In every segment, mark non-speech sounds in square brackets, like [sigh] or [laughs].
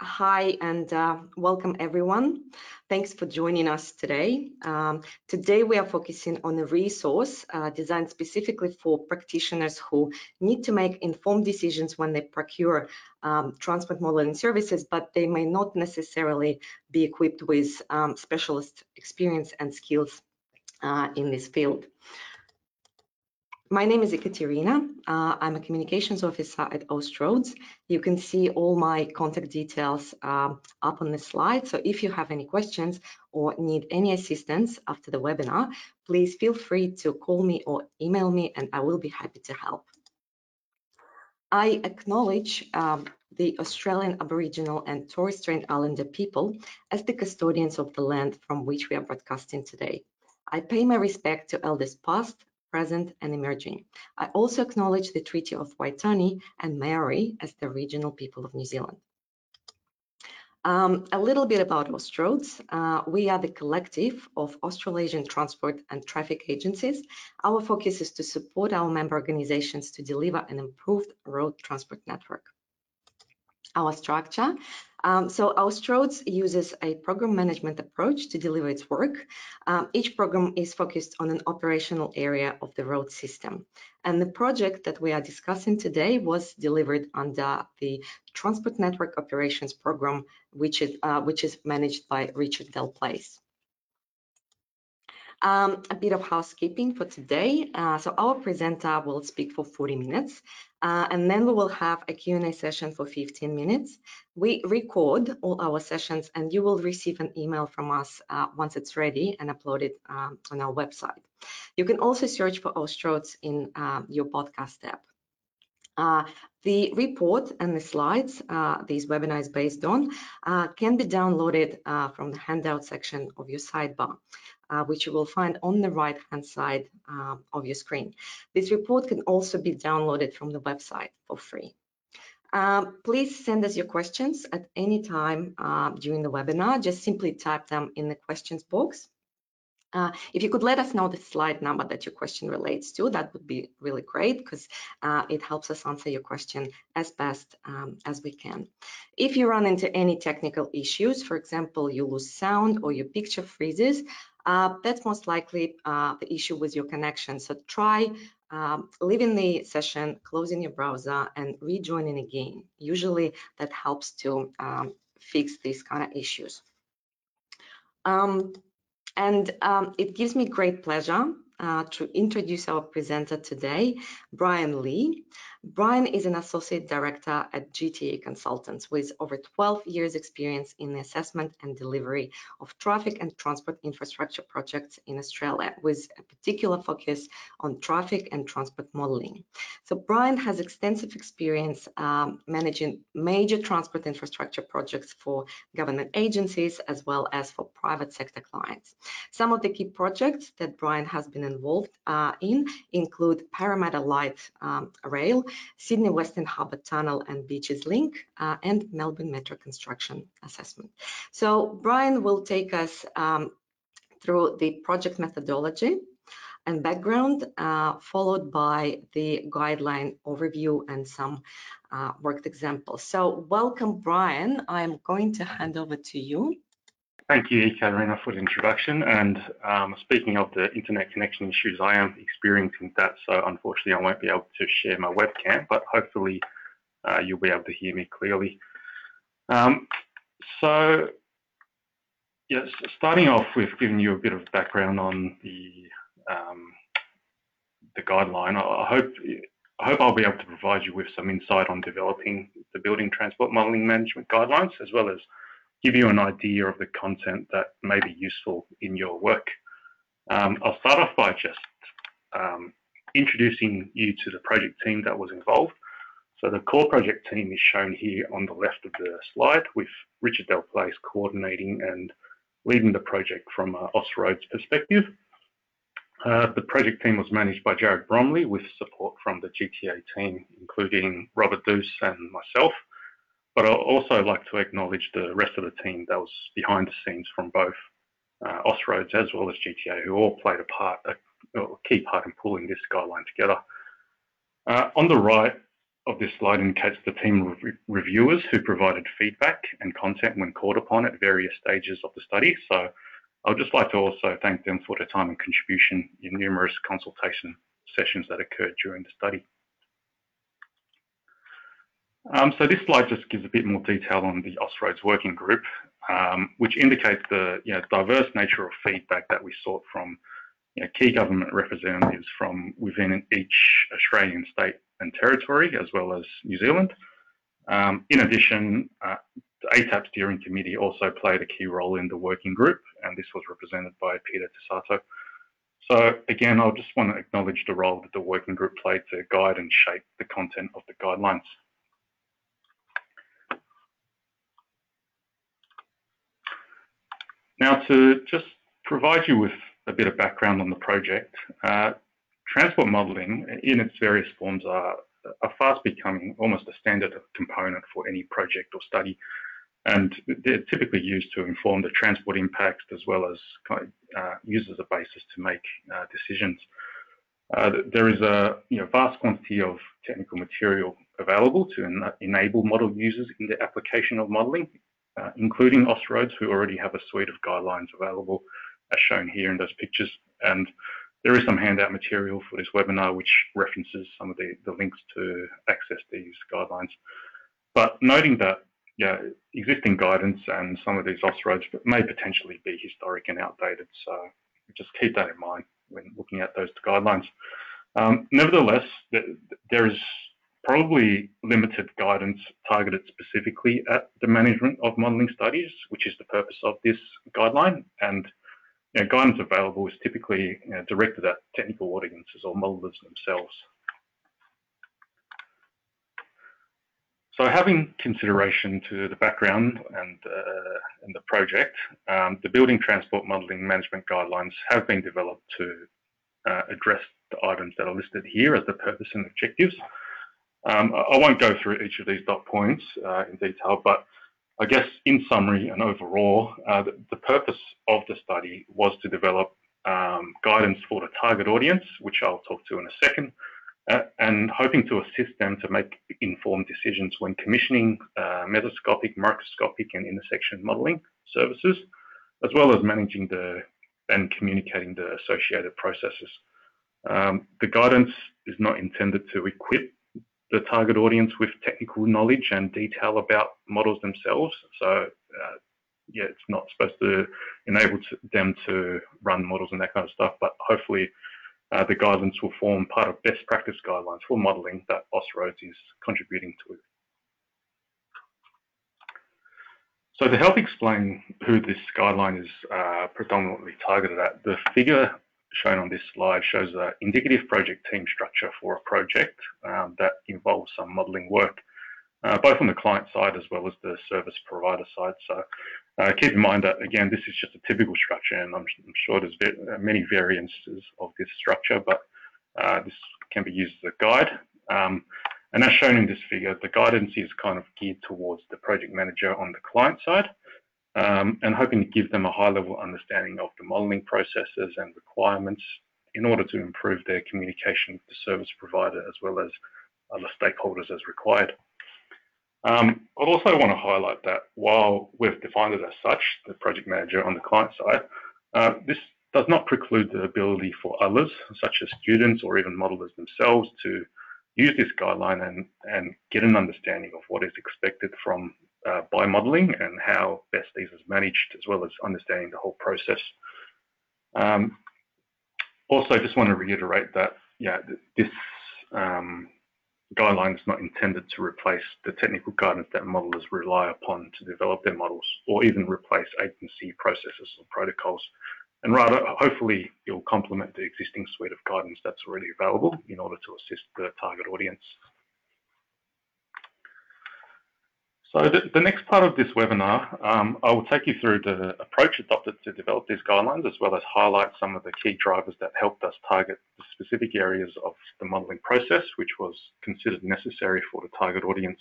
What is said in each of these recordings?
hi and uh, welcome everyone. Thanks for joining us today. Um, today we are focusing on a resource uh, designed specifically for practitioners who need to make informed decisions when they procure um, transport modeling services, but they may not necessarily be equipped with um, specialist experience and skills uh, in this field. My name is Ekaterina. Uh, I'm a communications officer at Austroads. You can see all my contact details uh, up on the slide. So if you have any questions or need any assistance after the webinar, please feel free to call me or email me and I will be happy to help. I acknowledge um, the Australian Aboriginal and Torres Strait Islander people as the custodians of the land from which we are broadcasting today. I pay my respect to elders past, present, and emerging. I also acknowledge the Treaty of Waitangi and Maori as the regional people of New Zealand. Um, a little bit about Austroads. Uh, we are the collective of Australasian transport and traffic agencies. Our focus is to support our member organizations to deliver an improved road transport network. Our structure um, so Austroads uses a program management approach to deliver its work. Um, each program is focused on an operational area of the road system. And the project that we are discussing today was delivered under the Transport Network Operations Program, which is, uh, which is managed by Richard Delplace. Um, a bit of housekeeping for today. Uh, so our presenter will speak for 40 minutes, uh, and then we will have a Q&A session for 15 minutes. We record all our sessions, and you will receive an email from us uh, once it's ready and uploaded um, on our website. You can also search for Austroads in uh, your podcast app. Uh, the report and the slides uh, this webinar is based on uh, can be downloaded uh, from the handout section of your sidebar uh, which you will find on the right hand side uh, of your screen. This report can also be downloaded from the website for free. Um, please send us your questions at any time during the webinar. Just simply type them in the questions box. Uh, if you could let us know the slide number that your question relates to, that would be really great because uh, it helps us answer your question as best um, as we can. If you run into any technical issues, for example, you lose sound or your picture freezes, uh, that's most likely uh, the issue with your connection. So try um, leaving the session, closing your browser and rejoining again. Usually that helps to um, fix these kind of issues. Um, and um, it gives me great pleasure uh, to introduce our presenter today, Brian Lee. Brian is an associate director at GTA Consultants with over 12 years experience in the assessment and delivery of traffic and transport infrastructure projects in Australia with a particular focus on traffic and transport modeling. So Brian has extensive experience um, managing major transport infrastructure projects for government agencies as well as for private sector clients. Some of the key projects that Brian has been involved uh, in include Parramatta Light um, Rail, Sydney Western Harbour Tunnel and Beaches Link, uh, and Melbourne Metro Construction Assessment. So Brian will take us um, through the project methodology and background, uh, followed by the guideline overview and some uh, worked examples. So welcome, Brian. I'm going to hand over to you. Thank you, Katerina, for the introduction. And um, speaking of the internet connection issues, I am experiencing that. So unfortunately, I won't be able to share my webcam, but hopefully uh, you'll be able to hear me clearly. Um, so yes, starting off with giving you a bit of background on the um, the guideline, I hope I hope I'll be able to provide you with some insight on developing the building transport modelling management guidelines, as well as give you an idea of the content that may be useful in your work. Um, I'll start off by just um, introducing you to the project team that was involved. So the core project team is shown here on the left of the slide with Richard Delplace coordinating and leading the project from uh, Austroads perspective. Uh, the project team was managed by Jared Bromley with support from the GTA team, including Robert Deuce and myself. But I'd also like to acknowledge the rest of the team that was behind the scenes from both uh, Austroads as well as GTA, who all played a part, a, a key part in pulling this guideline together. Uh, on the right of this slide indicates the team of re reviewers who provided feedback and content when called upon at various stages of the study. So I'd just like to also thank them for their time and contribution in numerous consultation sessions that occurred during the study. Um, so this slide just gives a bit more detail on the Austroads working group, um, which indicates the you know, diverse nature of feedback that we sought from you know, key government representatives from within each Australian state and territory, as well as New Zealand. Um, in addition, uh, the ATAP steering committee also played a key role in the working group, and this was represented by Peter Tisato. So again, I just want to acknowledge the role that the working group played to guide and shape the content of the guidelines. Now to just provide you with a bit of background on the project, uh, transport modelling in its various forms are, are fast becoming almost a standard component for any project or study and they're typically used to inform the transport impacts as well as uh, use as a basis to make uh, decisions. Uh, there is a you know, vast quantity of technical material available to en enable model users in the application of modelling, uh, including Austroads who already have a suite of guidelines available as shown here in those pictures. And there is some handout material for this webinar which references some of the, the links to access these guidelines. But noting that yeah, existing guidance and some of these Austroads may potentially be historic and outdated. So just keep that in mind when looking at those guidelines. Um, nevertheless, there is probably limited guidance targeted specifically at the management of modelling studies, which is the purpose of this guideline. And you know, guidance available is typically you know, directed at technical audiences or modelers themselves. So having consideration to the background and, uh, and the project, um, the Building Transport Modelling Management Guidelines have been developed to uh, address the items that are listed here as the purpose and objectives. Um, I won't go through each of these dot points uh, in detail, but I guess in summary and overall, uh, the, the, purpose of the study was to develop um, guidance for the target audience, which I'll talk to in a second, uh, and hoping to assist them to make informed decisions when commissioning uh, mesoscopic, microscopic, and intersection modelling services, as well as managing the and communicating the associated processes. Um, the guidance is not intended to equip the target audience with technical knowledge and detail about models themselves. So, uh, yeah, it's not supposed to enable to them to run models and that kind of stuff, but hopefully uh, the guidelines will form part of best practice guidelines for modelling that Austroads is contributing to. So to help explain who this guideline is uh, predominantly targeted at, the figure shown on this slide shows an indicative project team structure for a project um, that involves some modelling work, uh, both on the client side as well as the service provider side. So uh, keep in mind that, again, this is just a typical structure, and I'm, I'm sure there's uh, many variances of this structure, but uh, this can be used as a guide. Um, and as shown in this figure, the guidance is kind of geared towards the project manager on the client side, and hoping to give them a high-level understanding of the modelling processes and requirements in order to improve their communication with the service provider as well as other stakeholders as required. Um, I'd also want to highlight that while we've defined it as such, the project manager on the client side, uh, this does not preclude the ability for others, such as students or even modelers themselves, to use this guideline and, and get an understanding of what is expected from uh, by modelling and how best these is managed, as well as understanding the whole process. Um, also, just want to reiterate that yeah, this um, guideline is not intended to replace the technical guidance that modelers rely upon to develop their models or even replace agency processes or protocols. And rather, hopefully, it will complement the existing suite of guidance that's already available in order to assist the target audience. So the, the, next part of this webinar, um, I will take you through the approach adopted to develop these guidelines, as well as highlight some of the key drivers that helped us target the specific areas of the modelling process, which was considered necessary for the target audience.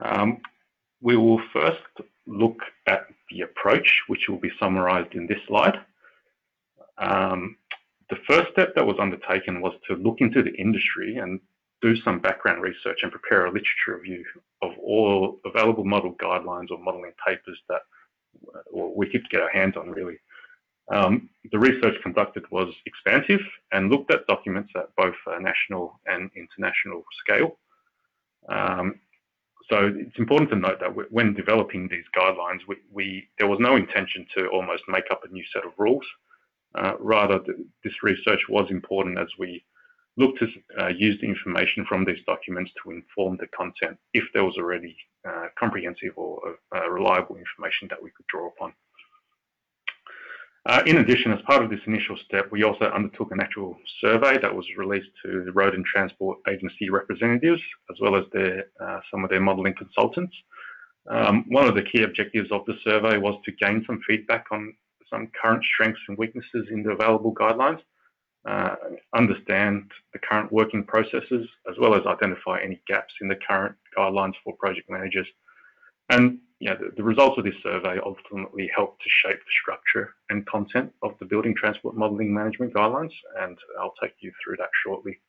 Um, we will first look at the approach, which will be summarised in this slide. Um, the first step that was undertaken was to look into the industry and do some background research and prepare a literature review of all available model guidelines or modelling papers that we could get our hands on really. Um, the research conducted was expansive and looked at documents at both national and international scale. Um, so it's important to note that when developing these guidelines, we, we, there was no intention to almost make up a new set of rules. Uh, rather, this research was important as we looked to uh, use the information from these documents to inform the content if there was already uh, comprehensive or uh, reliable information that we could draw upon. Uh, in addition, as part of this initial step, we also undertook an actual survey that was released to the Road and Transport Agency representatives, as well as their, uh, some of their modelling consultants. Um, one of the key objectives of the survey was to gain some feedback on some current strengths and weaknesses in the available guidelines, uh, understand the current working processes, as well as identify any gaps in the current guidelines for project managers, and yeah, the, the, results of this survey ultimately helped to shape the structure and content of the building transport modelling management guidelines, and I'll take you through that shortly.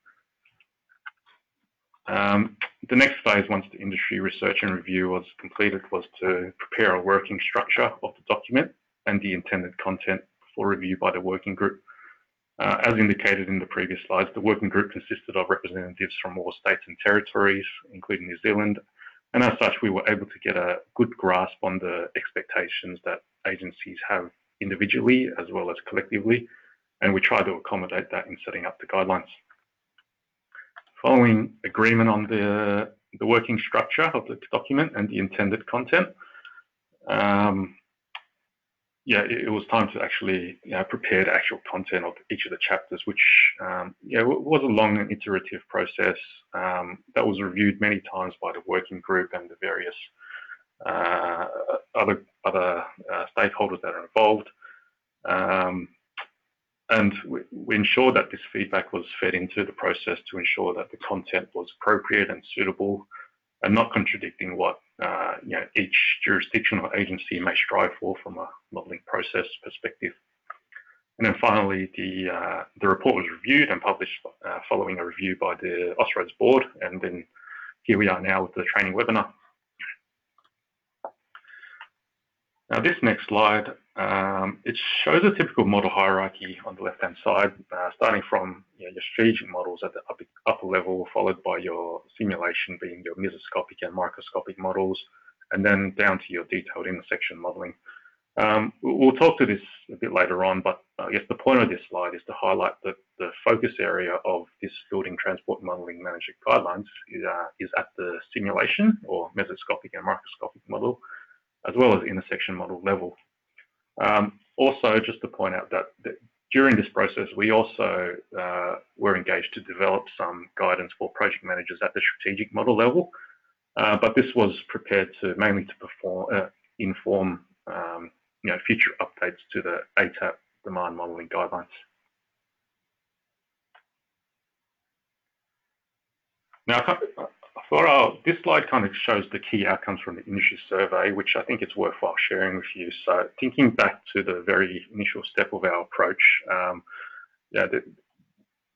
Um, the next phase, once the industry research and review was completed, was to prepare a working structure of the document and the intended content for review by the working group. Uh, as indicated in the previous slides, the working group consisted of representatives from all states and territories, including New Zealand, and as such, we were able to get a good grasp on the expectations that agencies have individually as well as collectively, and we tried to accommodate that in setting up the guidelines. Following agreement on the, the working structure of the document and the intended content, um, yeah, it, it, was time to actually you know, prepare the actual content of each of the chapters, which um, yeah, was a long and iterative process um, that was reviewed many times by the working group and the various uh, other other uh, stakeholders that are involved. Um, and we, we, ensured that this feedback was fed into the process to ensure that the content was appropriate and suitable and not contradicting what uh, you know, each jurisdictional agency may strive for from a modelling process perspective. And then finally, the, uh, the report was reviewed and published uh, following a review by the Austroads board. And then here we are now with the training webinar. Now this next slide, um, it shows a typical model hierarchy on the left-hand side, uh, starting from you know, your strategic models at the upper, upper, level, followed by your simulation being your mesoscopic and microscopic models, and then down to your detailed intersection modeling. Um, we'll talk to this a bit later on, but I guess the point of this slide is to highlight that the focus area of this building transport modeling management guidelines is, uh, is at the simulation or mesoscopic and microscopic model, as well as intersection model level. Um, also, just to point out that, that, during this process, we also uh, were engaged to develop some guidance for project managers at the strategic model level, uh, but this was prepared to mainly to perform, uh, inform um, you know, future updates to the ATAP demand modeling guidelines. Now, for our, this slide kind of shows the key outcomes from the industry survey, which I think it's worthwhile sharing with you. So thinking back to the very initial step of our approach, um, yeah, the,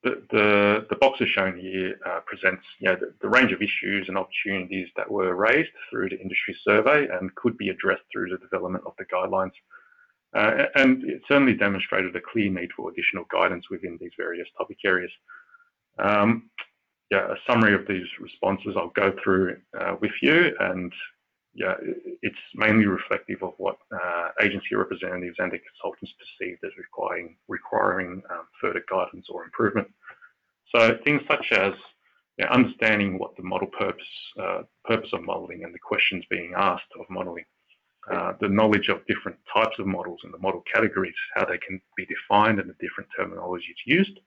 the, the, the boxes shown here uh, presents you know, the, the, range of issues and opportunities that were raised through the industry survey and could be addressed through the development of the guidelines. Uh, and it certainly demonstrated a clear need for additional guidance within these various topic areas. Um, yeah, a summary of these responses I'll go through uh, with you, and yeah, it's mainly reflective of what uh, agency representatives and the consultants perceived as requiring requiring um, further guidance or improvement. So things such as understanding what the model purpose uh, purpose of modelling and the questions being asked of modelling, uh, the knowledge of different types of models and the model categories, how they can be defined and the different terminologies used,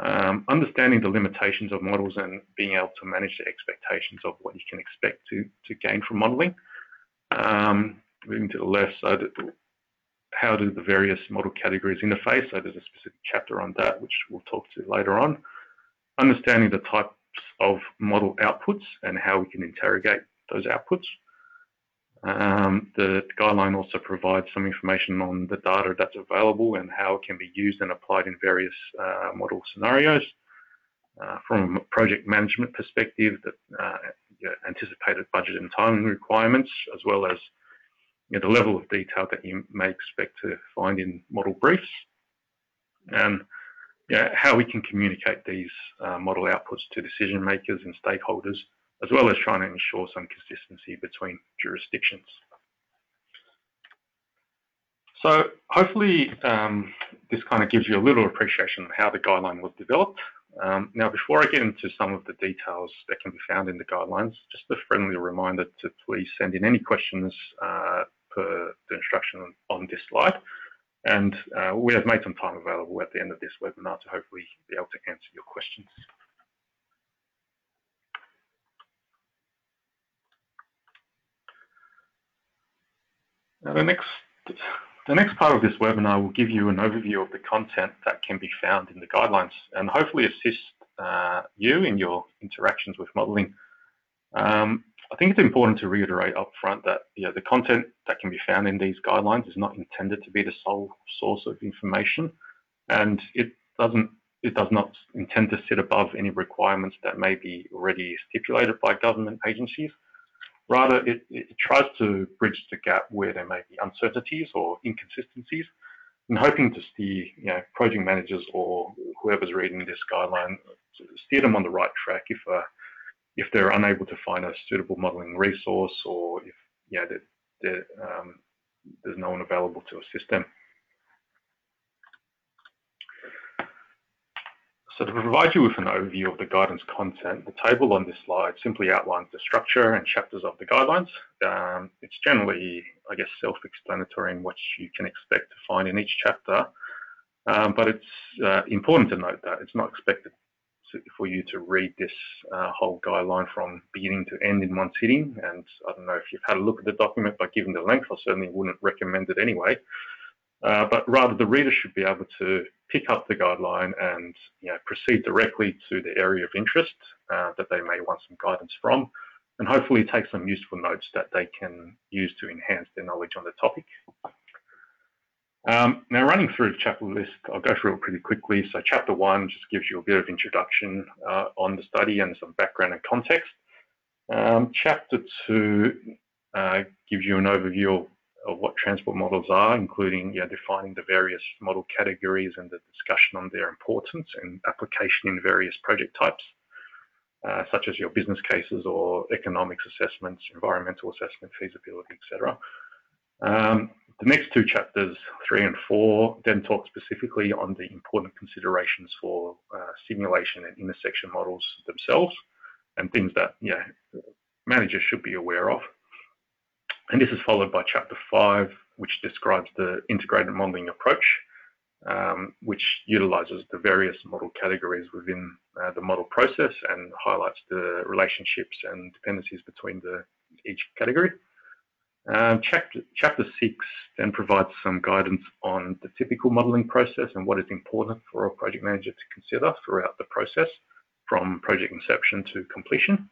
um, understanding the limitations of models and being able to manage the expectations of what you can expect to, to gain from modeling. Um, moving to the left, so how do the various model categories interface? So there's a specific chapter on that, which we'll talk to later on. Understanding the types of model outputs and how we can interrogate those outputs. Um, the guideline also provides some information on the data that's available and how it can be used and applied in various uh, model scenarios. Uh, from a project management perspective, the uh, anticipated budget and timing requirements, as well as you know, the level of detail that you may expect to find in model briefs, and you know, how we can communicate these uh, model outputs to decision makers and stakeholders as well as trying to ensure some consistency between jurisdictions. So hopefully um, this kind of gives you a little appreciation of how the guideline was developed. Um, now, before I get into some of the details that can be found in the guidelines, just a friendly reminder to please send in any questions uh, per the instruction on this slide. And uh, we have made some time available at the end of this webinar to hopefully be able to answer your questions. Now the next, the next part of this webinar will give you an overview of the content that can be found in the guidelines and hopefully assist uh, you in your interactions with modelling. Um, I think it's important to reiterate upfront that you know, the content that can be found in these guidelines is not intended to be the sole source of information, and it doesn't it does not intend to sit above any requirements that may be already stipulated by government agencies. Rather, it, it tries to bridge the gap where there may be uncertainties or inconsistencies and hoping to steer you know, project managers or whoever's reading this guideline, steer them on the right track if uh, if they're unable to find a suitable modelling resource or if yeah, um, there's no one available to assist them. So to provide you with an overview of the guidance content, the table on this slide simply outlines the structure and chapters of the guidelines. Um, it's generally, I guess, self-explanatory in what you can expect to find in each chapter, um, but it's uh, important to note that it's not expected for you to read this uh, whole guideline from beginning to end in one sitting. And I don't know if you've had a look at the document, but given the length, I certainly wouldn't recommend it anyway. Uh, but rather the reader should be able to pick up the guideline and you know, proceed directly to the area of interest uh, that they may want some guidance from, and hopefully take some useful notes that they can use to enhance their knowledge on the topic. Um, now, running through the chapter list, I'll go through it pretty quickly. So, chapter one just gives you a bit of introduction uh, on the study and some background and context. Um, chapter two uh, gives you an overview of of what transport models are, including yeah, defining the various model categories and the discussion on their importance and application in various project types, uh, such as your business cases or economics assessments, environmental assessment, feasibility, etc. Um, the next two chapters, three and four, then talk specifically on the important considerations for uh, simulation and intersection models themselves and things that yeah, managers should be aware of. And this is followed by chapter five, which describes the integrated modeling approach, um, which utilizes the various model categories within uh, the model process and highlights the relationships and dependencies between the, each category. Um, chapter, chapter six then provides some guidance on the typical modeling process and what is important for a project manager to consider throughout the process from project inception to completion.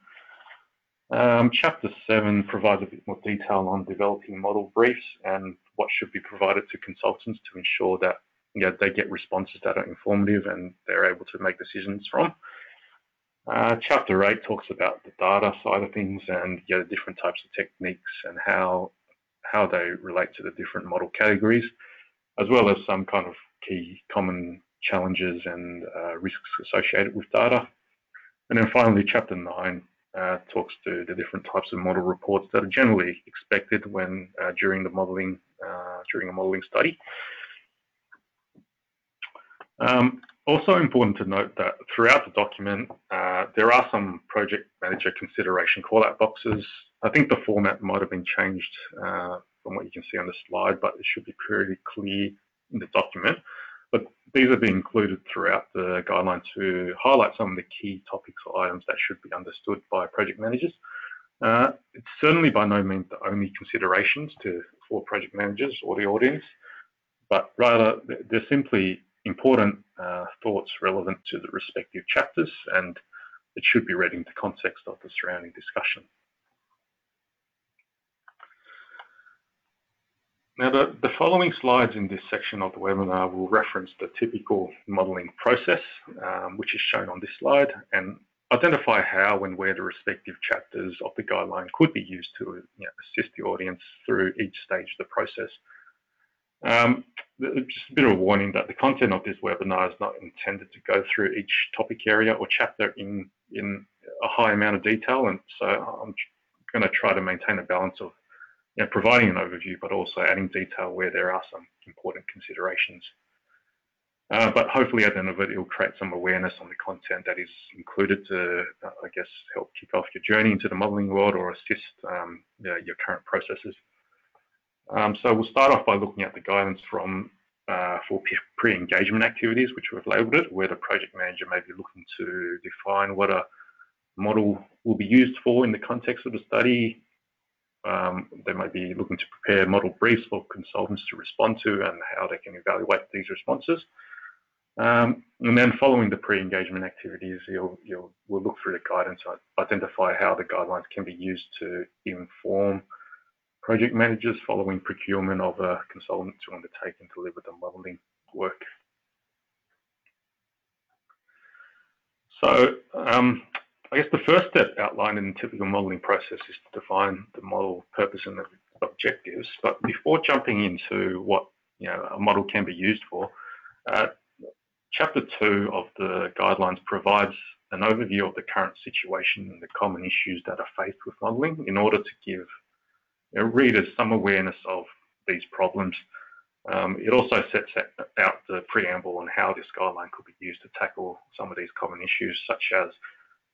Um, chapter 7 provides a bit more detail on developing model briefs and what should be provided to consultants to ensure that you know, they get responses that are informative and they're able to make decisions from. Uh, chapter 8 talks about the data side of things and you know, different types of techniques and how, how they relate to the different model categories, as well as some kind of key common challenges and uh, risks associated with data. And then finally, chapter 9 uh, talks to the different types of model reports that are generally expected when uh, during the modeling uh, during a modeling study. Um, also important to note that throughout the document, uh, there are some project manager consideration call-out boxes. I think the format might have been changed uh, from what you can see on the slide, but it should be pretty clear in the document. But these have been included throughout the guideline to highlight some of the key topics or items that should be understood by project managers. Uh, it's certainly by no means the only considerations to, for project managers or the audience, but rather they're simply important uh, thoughts relevant to the respective chapters and it should be read into context of the surrounding discussion. Now, the, the following slides in this section of the webinar will reference the typical modelling process, um, which is shown on this slide, and identify how and where the respective chapters of the guideline could be used to you know, assist the audience through each stage of the process. Um, just a bit of a warning that the content of this webinar is not intended to go through each topic area or chapter in, in a high amount of detail, and so I'm going to try to maintain a balance of you know, providing an overview, but also adding detail where there are some important considerations. Uh, but hopefully at the end of it, it'll create some awareness on the content that is included to, uh, I guess, help kick off your journey into the modelling world or assist um, your current processes. Um, so we'll start off by looking at the guidance from uh, for pre-engagement activities, which we've labelled it, where the project manager may be looking to define what a model will be used for in the context of the study, um, they might be looking to prepare model briefs for consultants to respond to and how they can evaluate these responses. Um, and then following the pre-engagement activities, you'll, you'll, we'll look through the guidance, identify how the guidelines can be used to inform project managers following procurement of a consultant to undertake and deliver the modelling work. So um, I guess the first step outlined in the typical modelling process is to define the model purpose and the objectives. But before jumping into what you know a model can be used for, uh, chapter two of the guidelines provides an overview of the current situation and the common issues that are faced with modelling in order to give you know, readers some awareness of these problems. Um, it also sets out the preamble on how this guideline could be used to tackle some of these common issues, such as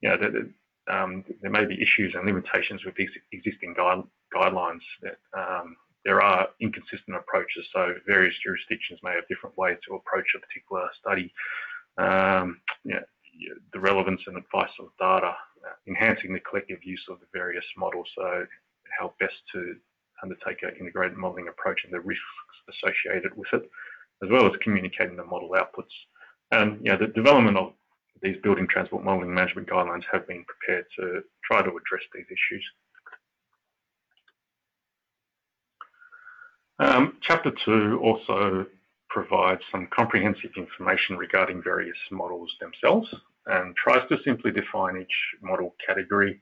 you know, that, um, there may be issues and limitations with these existing guide, guidelines. That um, there are inconsistent approaches, so various jurisdictions may have different ways to approach a particular study. Um, the relevance and advice of data, uh, enhancing the collective use of the various models, so how best to undertake an integrated modelling approach and the risks associated with it, as well as communicating the model outputs. And you know, the development of these building transport modelling management guidelines have been prepared to try to address these issues. Um, chapter 2 also provides some comprehensive information regarding various models themselves and tries to simply define each model category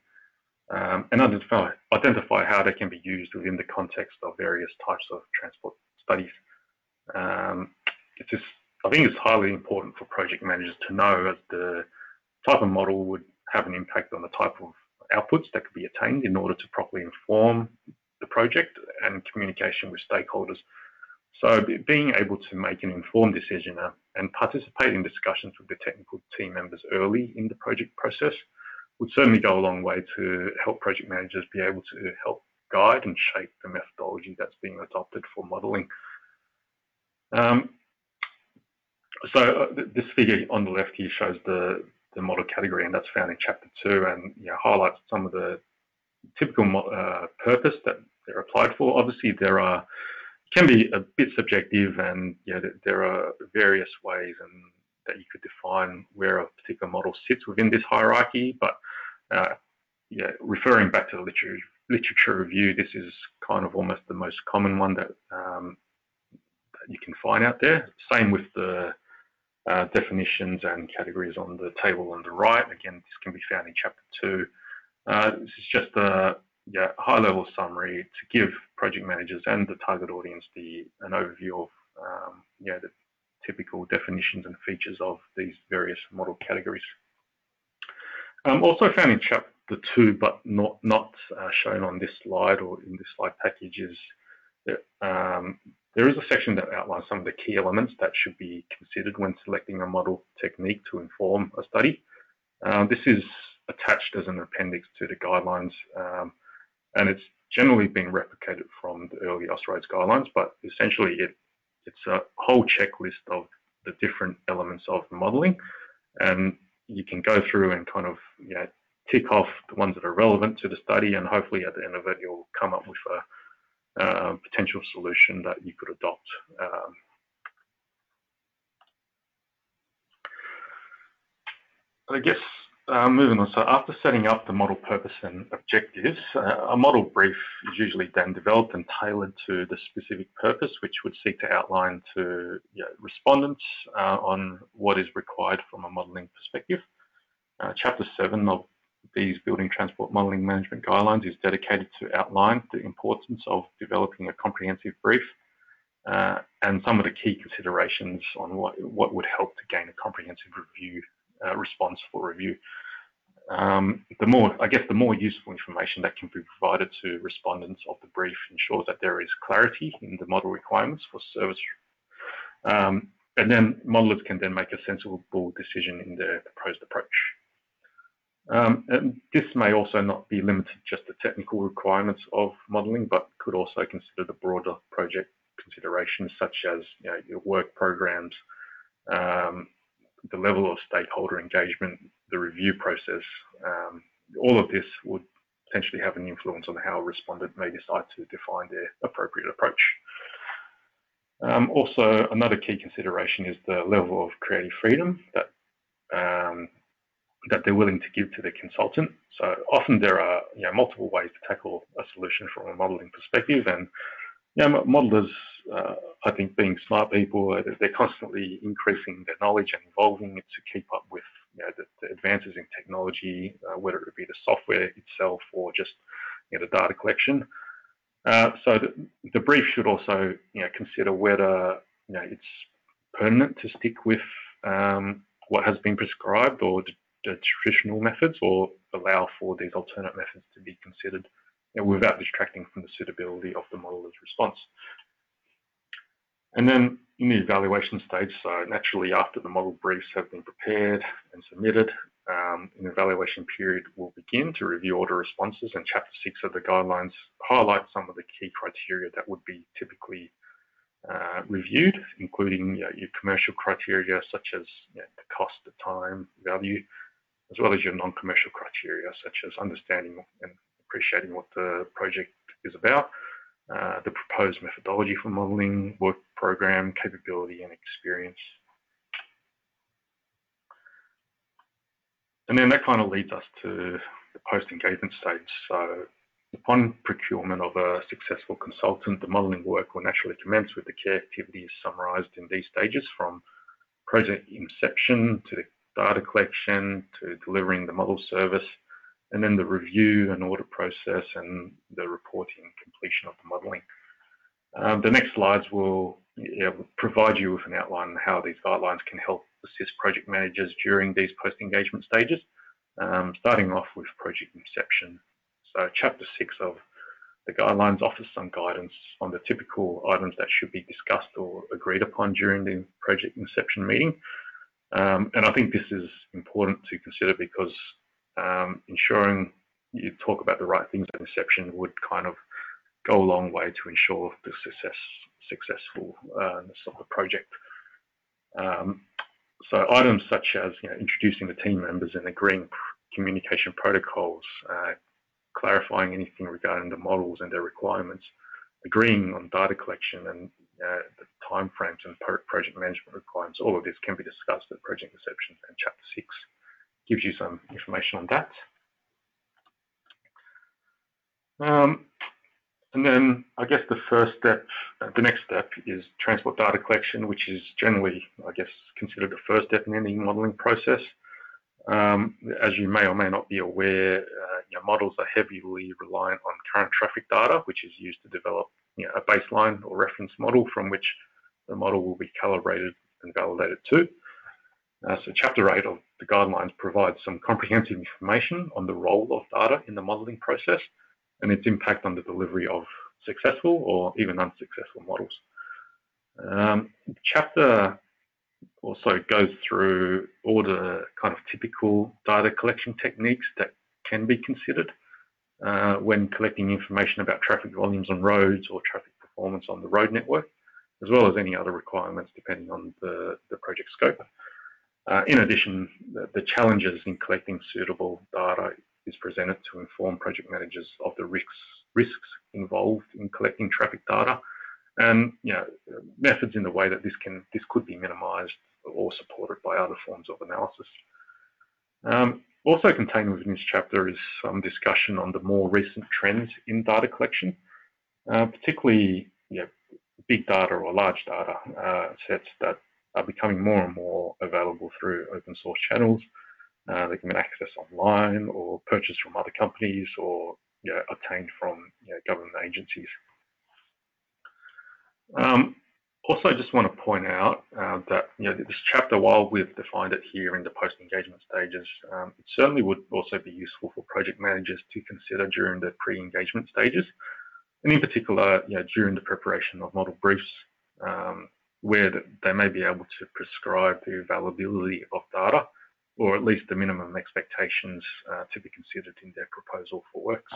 um, and identify, identify how they can be used within the context of various types of transport studies. Um, it's I think it's highly important for project managers to know as the type of model would have an impact on the type of outputs that could be attained in order to properly inform the project and communication with stakeholders. So being able to make an informed decision and participate in discussions with the technical team members early in the project process would certainly go a long way to help project managers be able to help guide and shape the methodology that's being adopted for modelling. Um, so uh, this figure on the left here shows the, the model category, and that's found in chapter two, and you know, highlights some of the typical uh, purpose that they're applied for. Obviously, there are can be a bit subjective, and you know, there are various ways and that you could define where a particular model sits within this hierarchy. But uh, yeah, referring back to the literature, literature review, this is kind of almost the most common one that, um, that you can find out there. Same with the uh, definitions and categories on the table on the right. Again, this can be found in chapter two. Uh, this is just a yeah, high-level summary to give project managers and the target audience the an overview of um, yeah, the typical definitions and features of these various model categories. Um, also found in chapter two, but not not uh, shown on this slide or in this slide package, is um, there is a section that outlines some of the key elements that should be considered when selecting a model technique to inform a study. Uh, this is attached as an appendix to the guidelines, um, and it's generally been replicated from the early Austroads guidelines, but essentially it, it's a whole checklist of the different elements of modelling, and you can go through and kind of you know, tick off the ones that are relevant to the study, and hopefully at the end of it you'll come up with a uh, potential solution that you could adopt. Um, I guess uh, moving on. So after setting up the model purpose and objectives, uh, a model brief is usually then developed and tailored to the specific purpose, which would seek to outline to you know, respondents uh, on what is required from a modelling perspective. Uh, chapter 7 of these building transport modelling management guidelines is dedicated to outline the importance of developing a comprehensive brief uh, and some of the key considerations on what, what would help to gain a comprehensive review uh, response for review. Um, the more, I guess, the more useful information that can be provided to respondents of the brief ensures that there is clarity in the model requirements for service. Um, and then modelers can then make a sensible decision in their proposed approach. Um, this may also not be limited just to technical requirements of modelling, but could also consider the broader project considerations such as you know, your work programs, um, the level of stakeholder engagement, the review process, um, all of this would potentially have an influence on how a respondent may decide to define their appropriate approach. Um, also, another key consideration is the level of creative freedom that um, that they're willing to give to the consultant. So often there are you know, multiple ways to tackle a solution from a modelling perspective, and you know, modelers, uh, I think, being smart people, uh, they're constantly increasing their knowledge and evolving it to keep up with you know, the, the, advances in technology, uh, whether it be the software itself or just you know, the data collection. Uh, so the, the, brief should also you know, consider whether you know, it's pertinent to stick with um, what has been prescribed or traditional methods or allow for these alternate methods to be considered without distracting from the suitability of the modeler's response. And then in the evaluation stage, so naturally after the model briefs have been prepared and submitted, um, an evaluation period will begin to review order responses and chapter six of the guidelines highlight some of the key criteria that would be typically uh, reviewed, including you know, your commercial criteria such as you know, the cost, the time, value, as well as your non-commercial criteria such as understanding and appreciating what the project is about, uh, the proposed methodology for modelling, work program, capability and experience. And then that kind of leads us to the post-engagement stage. So upon procurement of a successful consultant, the modelling work will naturally commence with the key activities summarised in these stages from project inception to the data collection to delivering the model service and then the review and audit process and the reporting completion of the modelling. Um, the next slides will yeah, provide you with an outline on how these guidelines can help assist project managers during these post-engagement stages, um, starting off with project inception. So chapter six of the guidelines offers some guidance on the typical items that should be discussed or agreed upon during the project inception meeting. Um, and I think this is important to consider because um, ensuring you talk about the right things at inception would kind of go a long way to ensure the success successfulness of the project. Um, so items such as you know, introducing the team members and agreeing communication protocols, uh, clarifying anything regarding the models and their requirements, agreeing on data collection and uh, the timeframes and project management requirements, all of this can be discussed at project inception and chapter six gives you some information on that. Um, and then I guess the first step, uh, the next step is transport data collection, which is generally, I guess, considered the first step in any modeling process. Um, as you may or may not be aware, uh, you know, models are heavily reliant on current traffic data, which is used to develop you know, a baseline or reference model from which the model will be calibrated and validated to. Uh, so Chapter 8 of the guidelines provides some comprehensive information on the role of data in the modelling process and its impact on the delivery of successful or even unsuccessful models. Um, chapter also goes through all the kind of typical data collection techniques that can be considered uh, when collecting information about traffic volumes on roads or traffic performance on the road network, as well as any other requirements depending on the, the project scope. Uh, in addition, the, the, challenges in collecting suitable data is presented to inform project managers of the risks, risks involved in collecting traffic data and you know, methods in the way that this can this could be minimized or supported by other forms of analysis. Um, also contained within this chapter is some discussion on the more recent trends in data collection, uh, particularly big data or large data uh, sets that are becoming more and more available through open source channels. Uh, they can be accessed online or purchased from other companies or you know, obtained from you know, government agencies. Um, also, just want to point out uh, that this chapter, while we've defined it here in the post-engagement stages, um, it certainly would also be useful for project managers to consider during the pre-engagement stages, and in particular, during the preparation of model briefs, um, where they may be able to prescribe the availability of data, or at least the minimum expectations uh, to be considered in their proposal for works.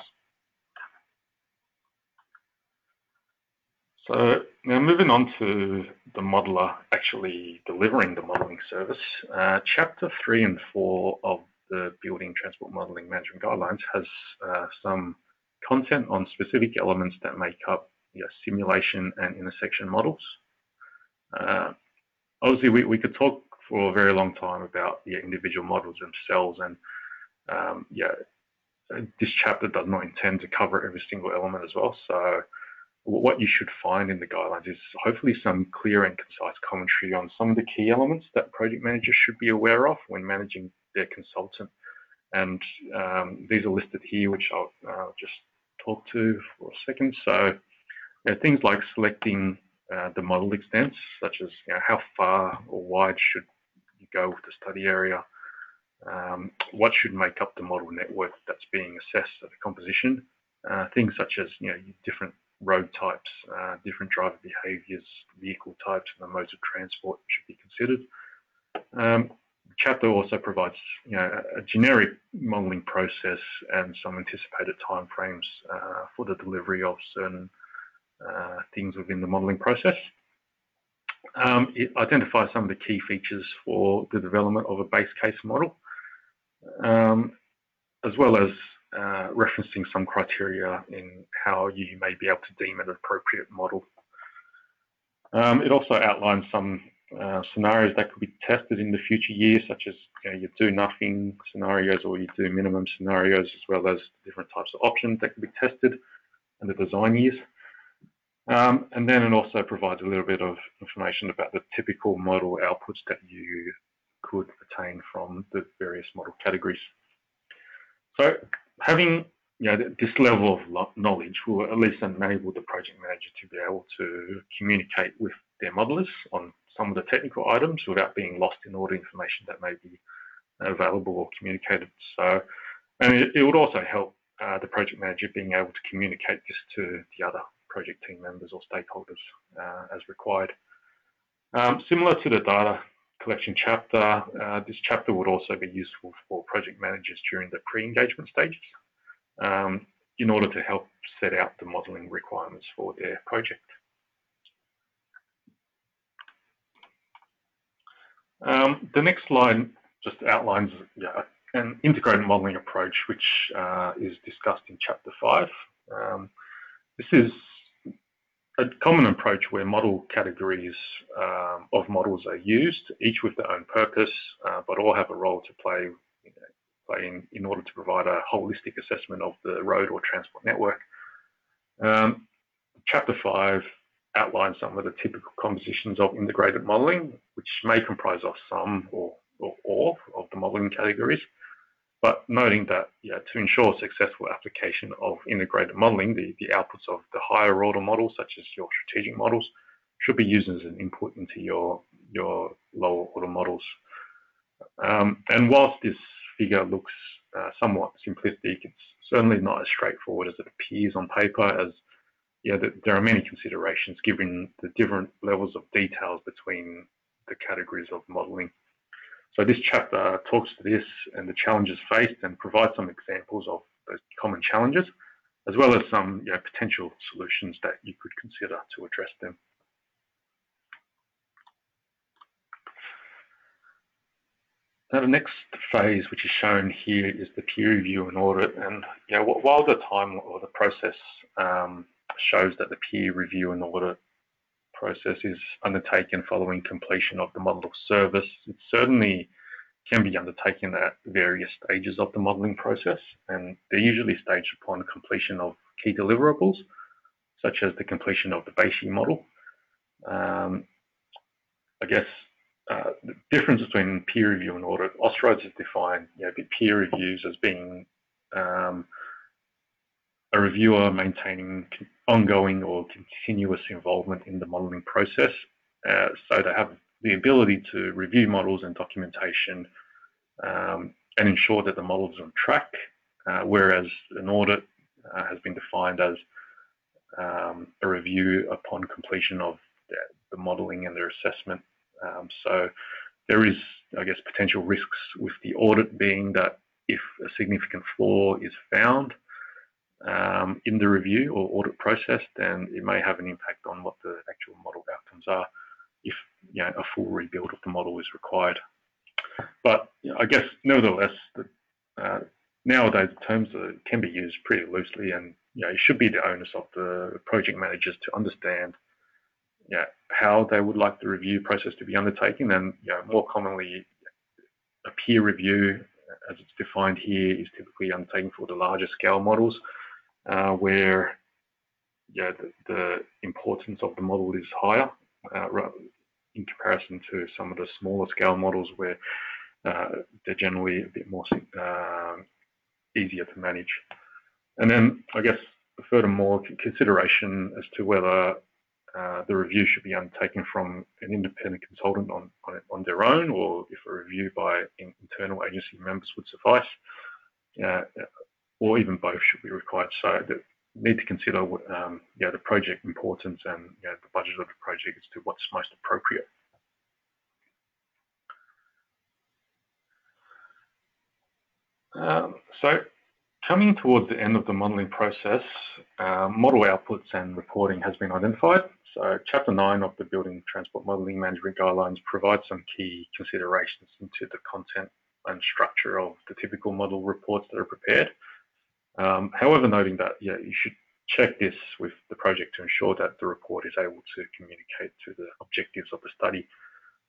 So now moving on to the modeler actually delivering the modelling service, uh, chapter three and four of the Building Transport Modelling Management Guidelines has uh, some content on specific elements that make up you know, simulation and intersection models. Uh, obviously, we, we could talk for a very long time about the individual models themselves and um, yeah, this chapter does not intend to cover every single element as well. So what you should find in the guidelines is hopefully some clear and concise commentary on some of the key elements that project managers should be aware of when managing their consultant. And um, these are listed here, which I'll uh, just talk to for a second. So things like selecting uh, the model extents, such as you know, how far or wide should you go with the study area, um, what should make up the model network that's being assessed at the composition, uh, things such as you know different road types, uh, different driver behaviours, vehicle types, and the modes of transport should be considered. Um, the chapter also provides you know, a generic modelling process and some anticipated timeframes uh, for the delivery of certain uh, things within the modelling process. Um, it identifies some of the key features for the development of a base case model, um, as well as referencing some criteria in how you may be able to deem an appropriate model. Um, it also outlines some uh, scenarios that could be tested in the future years, such as you, know, you do nothing scenarios or you do minimum scenarios, as well as different types of options that can be tested in the design years. Um, and then it also provides a little bit of information about the typical model outputs that you could attain from the various model categories. So having you know, this level of knowledge will at least enable the project manager to be able to communicate with their modelers on some of the technical items without being lost in all the information that may be available or communicated. So, and it, would also help uh, the project manager being able to communicate this to the other project team members or stakeholders uh, as required. Um, similar to the data collection chapter. Uh, this chapter would also be useful for project managers during the pre-engagement stages um, in order to help set out the modelling requirements for their project. Um, the next slide just outlines yeah, an integrated modelling approach, which uh, is discussed in chapter five. Um, this is a common approach where model categories um, of models are used, each with their own purpose, uh, but all have a role to play, you know, play in, in order to provide a holistic assessment of the road or transport network. Um, chapter 5 outlines some of the typical compositions of integrated modelling, which may comprise of some or, or all of the modelling categories but noting that yeah, to ensure successful application of integrated modeling, the, the outputs of the higher order models, such as your strategic models, should be used as an input into your, your lower order models. Um, and whilst this figure looks uh, somewhat simplistic, it's certainly not as straightforward as it appears on paper as yeah, there are many considerations given the different levels of details between the categories of modeling. So this chapter talks to this and the challenges faced and provides some examples of those common challenges, as well as some you know, potential solutions that you could consider to address them. Now the next phase, which is shown here, is the peer review and audit. And you know, while the time or the process um, shows that the peer review and audit process is undertaken following completion of the model of service. It's certainly can be undertaken at various stages of the modelling process, and they're usually staged upon completion of key deliverables, such as the completion of the base year model. Um, I guess uh, the difference between peer review and audit, Austroads has defined you know, peer reviews as being um, a reviewer maintaining ongoing or continuous involvement in the modelling process. Uh, so they have the ability to review models and documentation um, and ensure that the model is on track, uh, whereas an audit uh, has been defined as um, a review upon completion of the, the modelling and their assessment. Um, so there is, I guess, potential risks with the audit being that if a significant flaw is found um, in the review or audit process, then it may have an impact on what the actual model outcomes are if you know, a full rebuild of the model is required. But you know, I guess nevertheless, the, uh, nowadays the terms can be used pretty loosely, and you know, it should be the onus of the project managers to understand you know, how they would like the review process to be undertaken, and you know, more commonly, a peer review, as it's defined here, is typically undertaken for the larger scale models, uh, where the, the, importance of the model is higher uh, in comparison to some of the smaller scale models where uh, they're generally a bit more uh, easier to manage. And then I guess furthermore, consideration as to whether uh, the review should be undertaken from an independent consultant on, on, on their own, or if a review by internal agency members would suffice, uh, or even both should be required. So that need to consider um, yeah, the project importance and you know, the budget of the project as to what's most appropriate. Um, so coming towards the end of the modelling process, uh, model outputs and reporting has been identified. So Chapter 9 of the Building Transport Modelling Management Guidelines provides some key considerations into the content and structure of the typical model reports that are prepared. Um, however, noting that yeah, you should check this with the project to ensure that the report is able to communicate to the objectives of the study.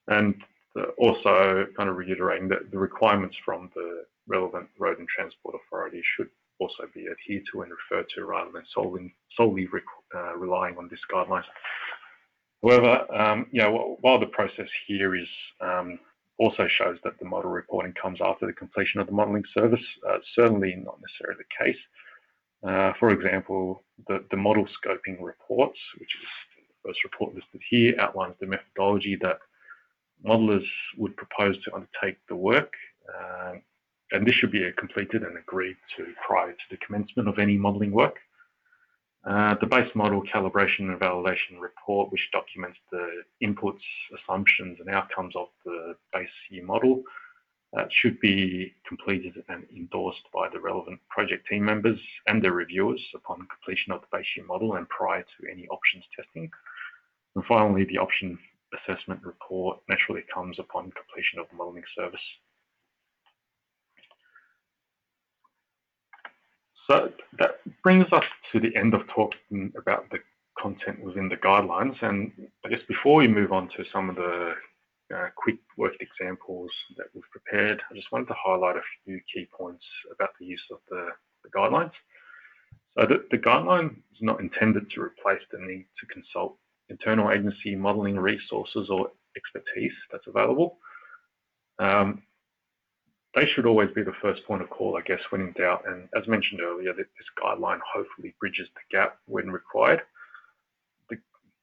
And the, also kind of reiterating that the requirements from the relevant road and transport authority should also be adhered to and referred to rather than solely, solely uh, relying on this guideline. However, um, while the process here is um, also shows that the model reporting comes after the completion of the modeling service, uh, certainly not necessarily the case. Uh, for example, the, the model scoping reports, which is the first report listed here, outlines the methodology that modelers would propose to undertake the work. Uh, and this should be completed and agreed to prior to the commencement of any modelling work. Uh, the base model calibration and validation report, which documents the inputs, assumptions, and outcomes of the base year model, uh, should be completed and endorsed by the relevant project team members and their reviewers upon completion of the base year model and prior to any options testing. And finally, the option assessment report naturally comes upon completion of the modelling service. So that brings us to the end of talking about the content within the guidelines. And I guess before we move on to some of the uh, quick worked examples that we've prepared, I just wanted to highlight a few key points about the use of the, the guidelines. So the, the guideline is not intended to replace the need to consult internal agency modelling resources or expertise that's available. Um, they should always be the first point of call, I guess, when in doubt. And as mentioned earlier, this guideline hopefully bridges the gap when required. The,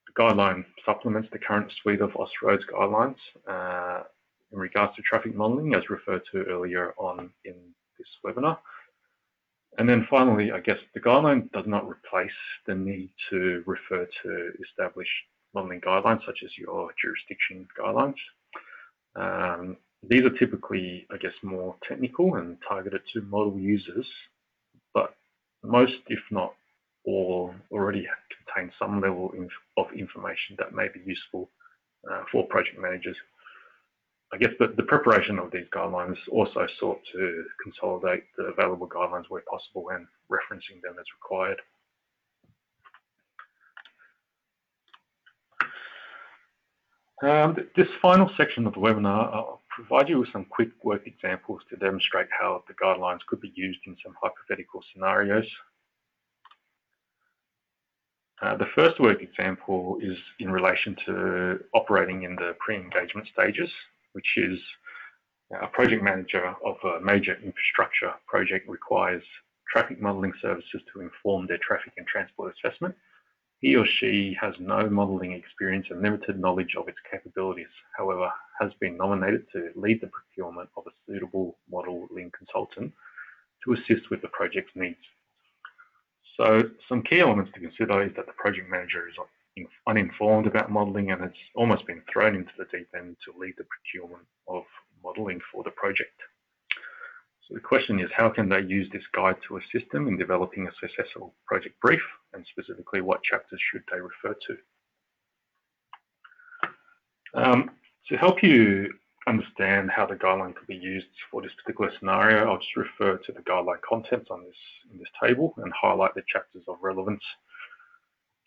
the guideline supplements the current suite of Austroads guidelines uh, in regards to traffic modelling, as referred to earlier on in this webinar. And then finally, I guess the guideline does not replace the need to refer to established modelling guidelines, such as your jurisdiction guidelines. Um, these are typically, I guess, more technical and targeted to model users, but most, if not all, already contain some level of information that may be useful uh, for project managers. I guess the, the preparation of these guidelines also sought to consolidate the available guidelines where possible and referencing them as required. Um, this final section of the webinar, I'll provide you with some quick work examples to demonstrate how the guidelines could be used in some hypothetical scenarios. Uh, the first work example is in relation to operating in the pre-engagement stages, which is a project manager of a major infrastructure project requires traffic modelling services to inform their traffic and transport assessment. He or she has no modelling experience and limited knowledge of its capabilities, however, has been nominated to lead the procurement of a suitable modelling consultant to assist with the project's needs. So some key elements to consider is that the project manager is uninformed about modelling and has almost been thrown into the deep end to lead the procurement of modelling for the project. So the question is, how can they use this guide to assist them in developing a successful project brief, and specifically what chapters should they refer to? Um, to help you understand how the guideline could be used for this particular scenario, I'll just refer to the guideline contents on this in this table and highlight the chapters of relevance.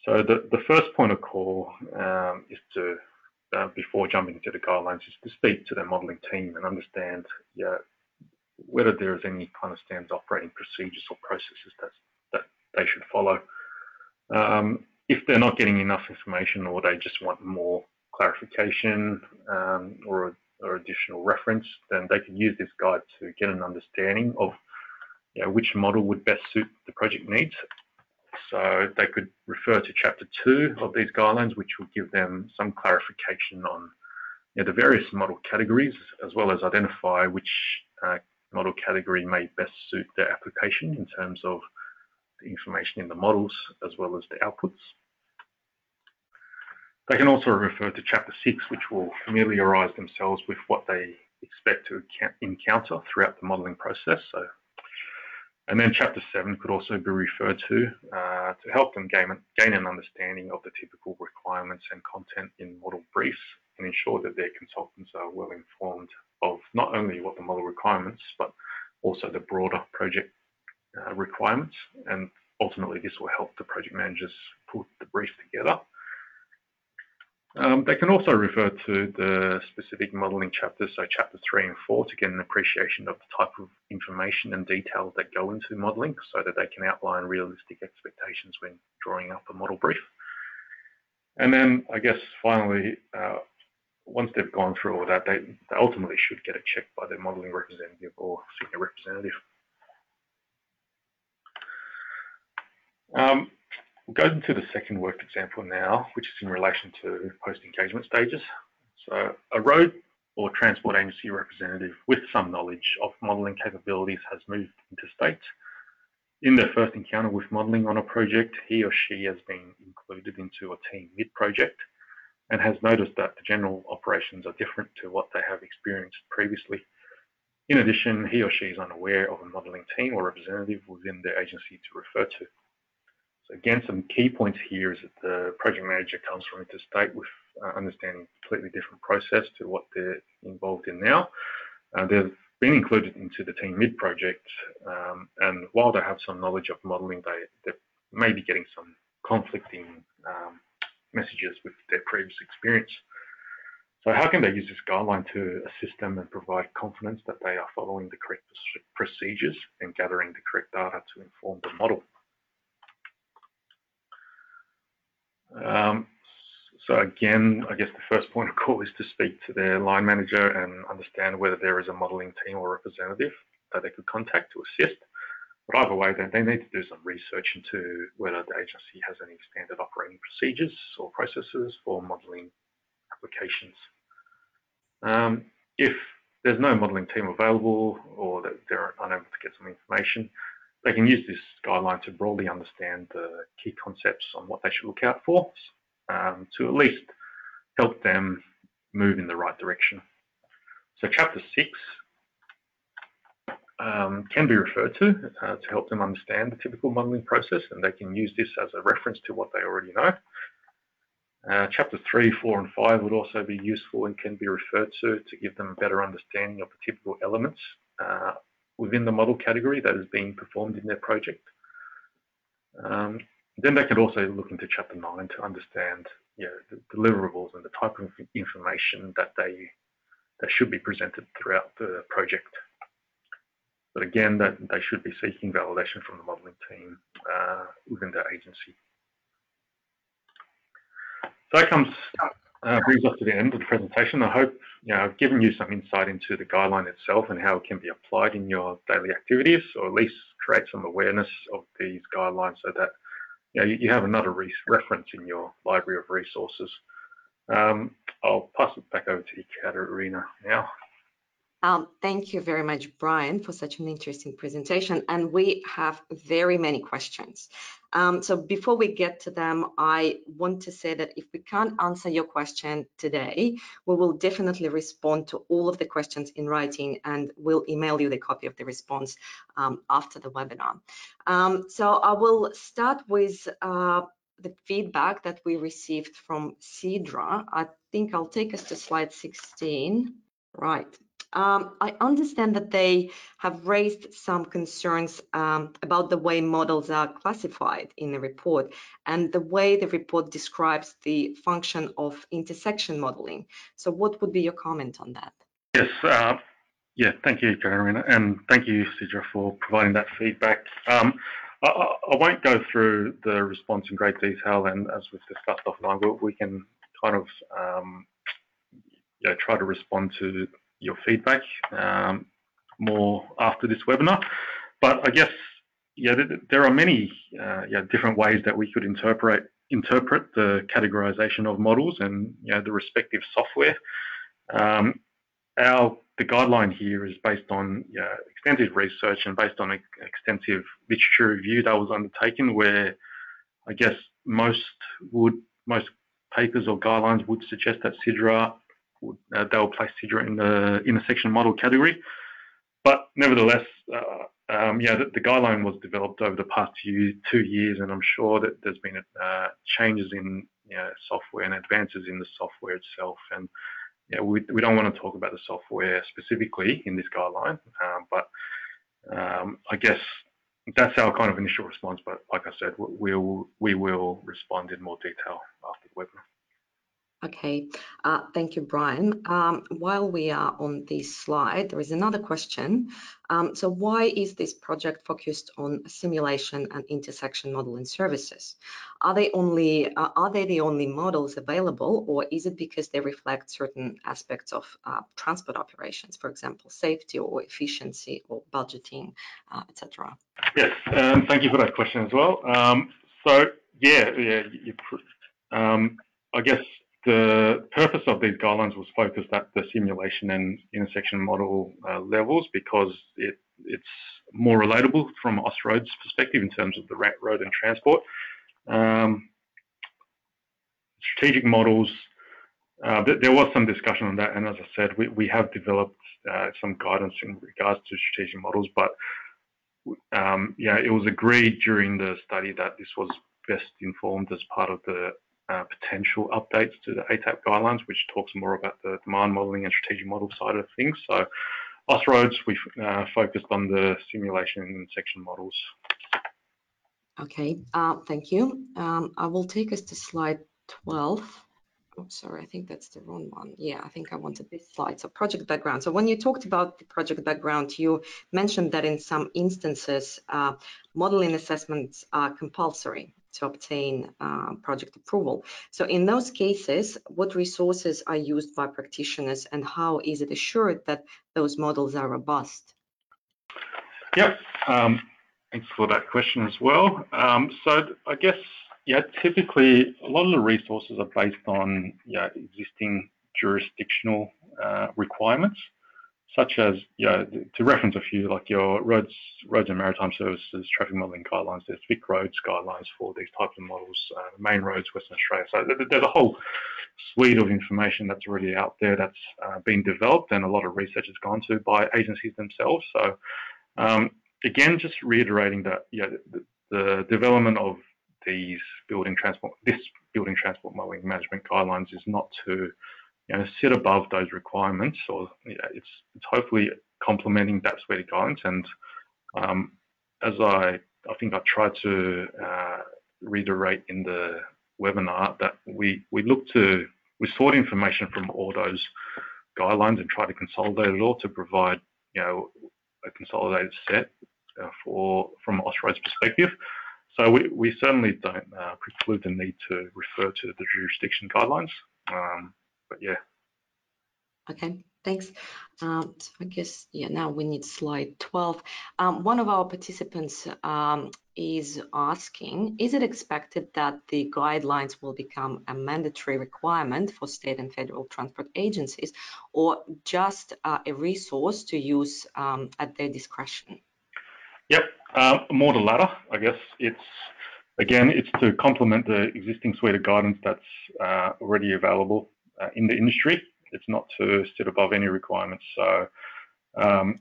So the, the first point of call um, is to, uh, before jumping into the guidelines, is to speak to the modelling team and understand yeah, whether there is any kind of standard operating procedures or processes that, that they should follow. Um, if they're not getting enough information or they just want more clarification um, or or additional reference, then they can use this guide to get an understanding of you know, which model would best suit the project needs. So they could refer to chapter two of these guidelines, which will give them some clarification on you know, the various model categories, as well as identify which uh, model category may best suit their application in terms of the information in the models, as well as the outputs. They can also refer to Chapter 6, which will familiarise themselves with what they expect to encounter throughout the modelling process. So, and then Chapter 7 could also be referred to uh, to help them gain, gain an understanding of the typical requirements and content in model briefs and ensure that their consultants are well informed of not only what the model requirements, but also the broader project uh, requirements. And ultimately, this will help the project managers put the brief together um, they can also refer to the specific modelling chapters, so chapter three and four, to get an appreciation of the type of information and details that go into modelling so that they can outline realistic expectations when drawing up a model brief. And then I guess finally, uh, once they've gone through all that, they, they ultimately should get it checked by their modelling representative or senior representative. Um, We'll go into the second work example now, which is in relation to post-engagement stages. So a road or transport agency representative with some knowledge of modelling capabilities has moved interstate. In their first encounter with modelling on a project, he or she has been included into a team mid-project and has noticed that the general operations are different to what they have experienced previously. In addition, he or she is unaware of a modelling team or representative within their agency to refer to. So again, some key points here is that the project manager comes from interstate with uh, understanding a completely different process to what they're involved in now. Uh, they've been included into the team mid project, um, and while they have some knowledge of modelling, they, they may be getting some conflicting um, messages with their previous experience. So how can they use this guideline to assist them and provide confidence that they are following the correct procedures and gathering the correct data to inform the model? Um, so again, I guess the first point of [laughs] call is to speak to their line manager and understand whether there is a modelling team or representative that they could contact to assist. But either way, they, need to do some research into whether the agency has any standard operating procedures or processes for modelling applications. Um, if there's no modelling team available or that they're unable to get some information, they can use this guideline to broadly understand the key concepts on what they should look out for um, to at least help them move in the right direction. So chapter six um, can be referred to uh, to help them understand the typical modelling process and they can use this as a reference to what they already know. Uh, chapter 3, 4 and 5 would also be useful and can be referred to to give them a better understanding of the typical elements uh, within the model category that is being performed in their project. Um, then they could also look into Chapter 9 to understand you know, the deliverables and the type of information that they that should be presented throughout the project. But again, that they should be seeking validation from the modelling team uh, within their agency. So that comes uh, brings us to the end of the presentation. I hope you know, I've given you some insight into the guideline itself and how it can be applied in your daily activities, or at least create some awareness of these guidelines so that you, know, you have another re reference in your library of resources. Um, I'll pass it back over to you, Katerina, now. Um, thank you very much, Brian, for such an interesting presentation. And we have very many questions. Um, so before we get to them, I want to say that if we can't answer your question today, we will definitely respond to all of the questions in writing and we'll email you the copy of the response um, after the webinar. Um, so I will start with uh, the feedback that we received from SIDRA. I think I'll take us to slide 16. Right. Um, I understand that they have raised some concerns um, about the way models are classified in the report and the way the report describes the function of intersection modeling. So what would be your comment on that? Yes, uh, yeah, thank you, Katerina, and thank you, SIDRA, for providing that feedback. Um, I, I, won't go through the response in great detail, and as we've discussed offline, we, we can kind of um, you know, try to respond to your feedback um, more after this webinar. But I guess yeah, there are many uh, yeah, different ways that we could interpret interpret the categorization of models and you know, the respective software. Um, our the guideline here is based on yeah, extensive research and based on extensive literature review that was undertaken, where I guess most would most papers or guidelines would suggest that SIDRA uh, they'll place SIDRA in the intersection model category. But nevertheless, uh, um, yeah, the, the, guideline was developed over the past few, two years, and I'm sure that there's been uh, changes in you know, software and advances in the software itself. And yeah, we, we don't want to talk about the software specifically in this guideline, um, but um, I guess that's our kind of initial response. But like I said, we'll, we will respond in more detail after the webinar. Okay, uh, thank you, Brian. Um, while we are on this slide, there is another question. Um, so why is this project focused on simulation and intersection modeling services? Are they only uh, are they the only models available, or is it because they reflect certain aspects of uh, transport operations, for example, safety or efficiency or budgeting, uh, etc.? Yes, um, thank you for that question as well. Um, so yeah, yeah, you, um, I guess the purpose of these guidelines was focused at the simulation and intersection model uh, levels because it, it's more relatable from Austroads perspective in terms of the rat road and transport. Um, strategic models, uh, th there was some discussion on that, and as I said, we, we have developed uh, some guidance in regards to strategic models, but um, yeah, it was agreed during the study that this was best informed as part of the potential updates to the ATAP guidelines, which talks more about the demand modelling and strategic model side of things. So Austroads, we uh, focused on the simulation and section models. Okay, uh, thank you. Um, I will take us to slide 12. Oh, sorry, I think that's the wrong one. Yeah, I think I wanted this slide. So project background. So when you talked about the project background, you mentioned that in some instances, uh, modeling assessments are compulsory to obtain uh, project approval. So in those cases, what resources are used by practitioners and how is it assured that those models are robust? Yep, um, thanks for that question as well. Um, so I guess, yeah, typically a lot of the resources are based on yeah, existing jurisdictional uh, requirements such as, yeah, to reference a few, like your roads, roads and maritime services, traffic modelling guidelines, there's Vic Roads guidelines for these types of models, uh, main roads, Western Australia. So there's a whole suite of information that's already out there that's uh, been developed and a lot of research has gone to by agencies themselves. So um, again, just reiterating that, yeah, the, the development of these building transport, this building transport modelling management guidelines is not to you know, sit above those requirements, or yeah, it's it's hopefully complementing that suite of guidance. And um, as I I think I tried to uh, reiterate in the webinar that we we look to we sought information from all those guidelines and try to consolidate it all to provide, you know, a consolidated set uh, for from Austroads' perspective. So we, we certainly don't uh, preclude the need to refer to the jurisdiction guidelines. Um, but yeah. Okay, thanks. Um, so I guess, yeah, now we need slide 12. Um, one of our participants um, is asking, is it expected that the guidelines will become a mandatory requirement for state and federal transport agencies or just uh, a resource to use um, at their discretion? Yep, um, more the latter. I guess it's again, it's to complement the existing suite of guidance that's uh, already available uh, in the industry. It's not to sit above any requirements. So, um,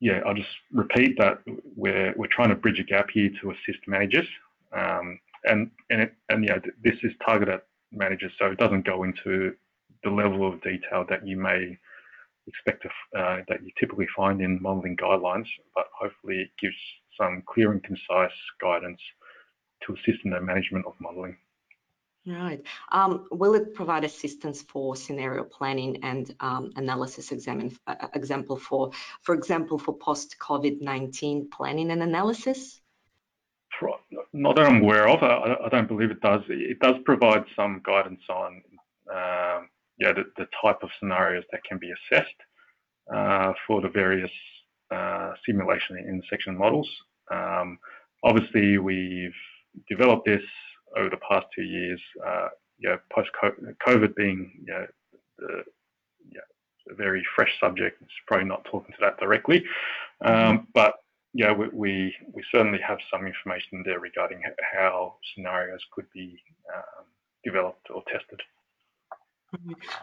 yeah, I'll just repeat that we're we're trying to bridge a gap here to assist managers, um, and and it, and yeah, this is targeted at managers, so it doesn't go into the level of detail that you may expect to, uh, that you typically find in modelling guidelines, but hopefully it gives some clear and concise guidance to assist in the management of modelling. Right. Um, will it provide assistance for scenario planning and um, analysis examine, uh, uh example for, for example, for post-COVID-19 planning and analysis? Not that I'm aware of. I, I, don't believe it does. It does provide some guidance on uh, yeah, the, the, type of scenarios that can be assessed uh, for the various uh, simulation and intersection models. Um, obviously, we've developed this over the past two years. Uh, yeah, post COVID being yeah, the, yeah, a very fresh subject. It's probably not talking to that directly, um, but yeah, we, we, we certainly have some information there regarding how scenarios could be um, developed or tested.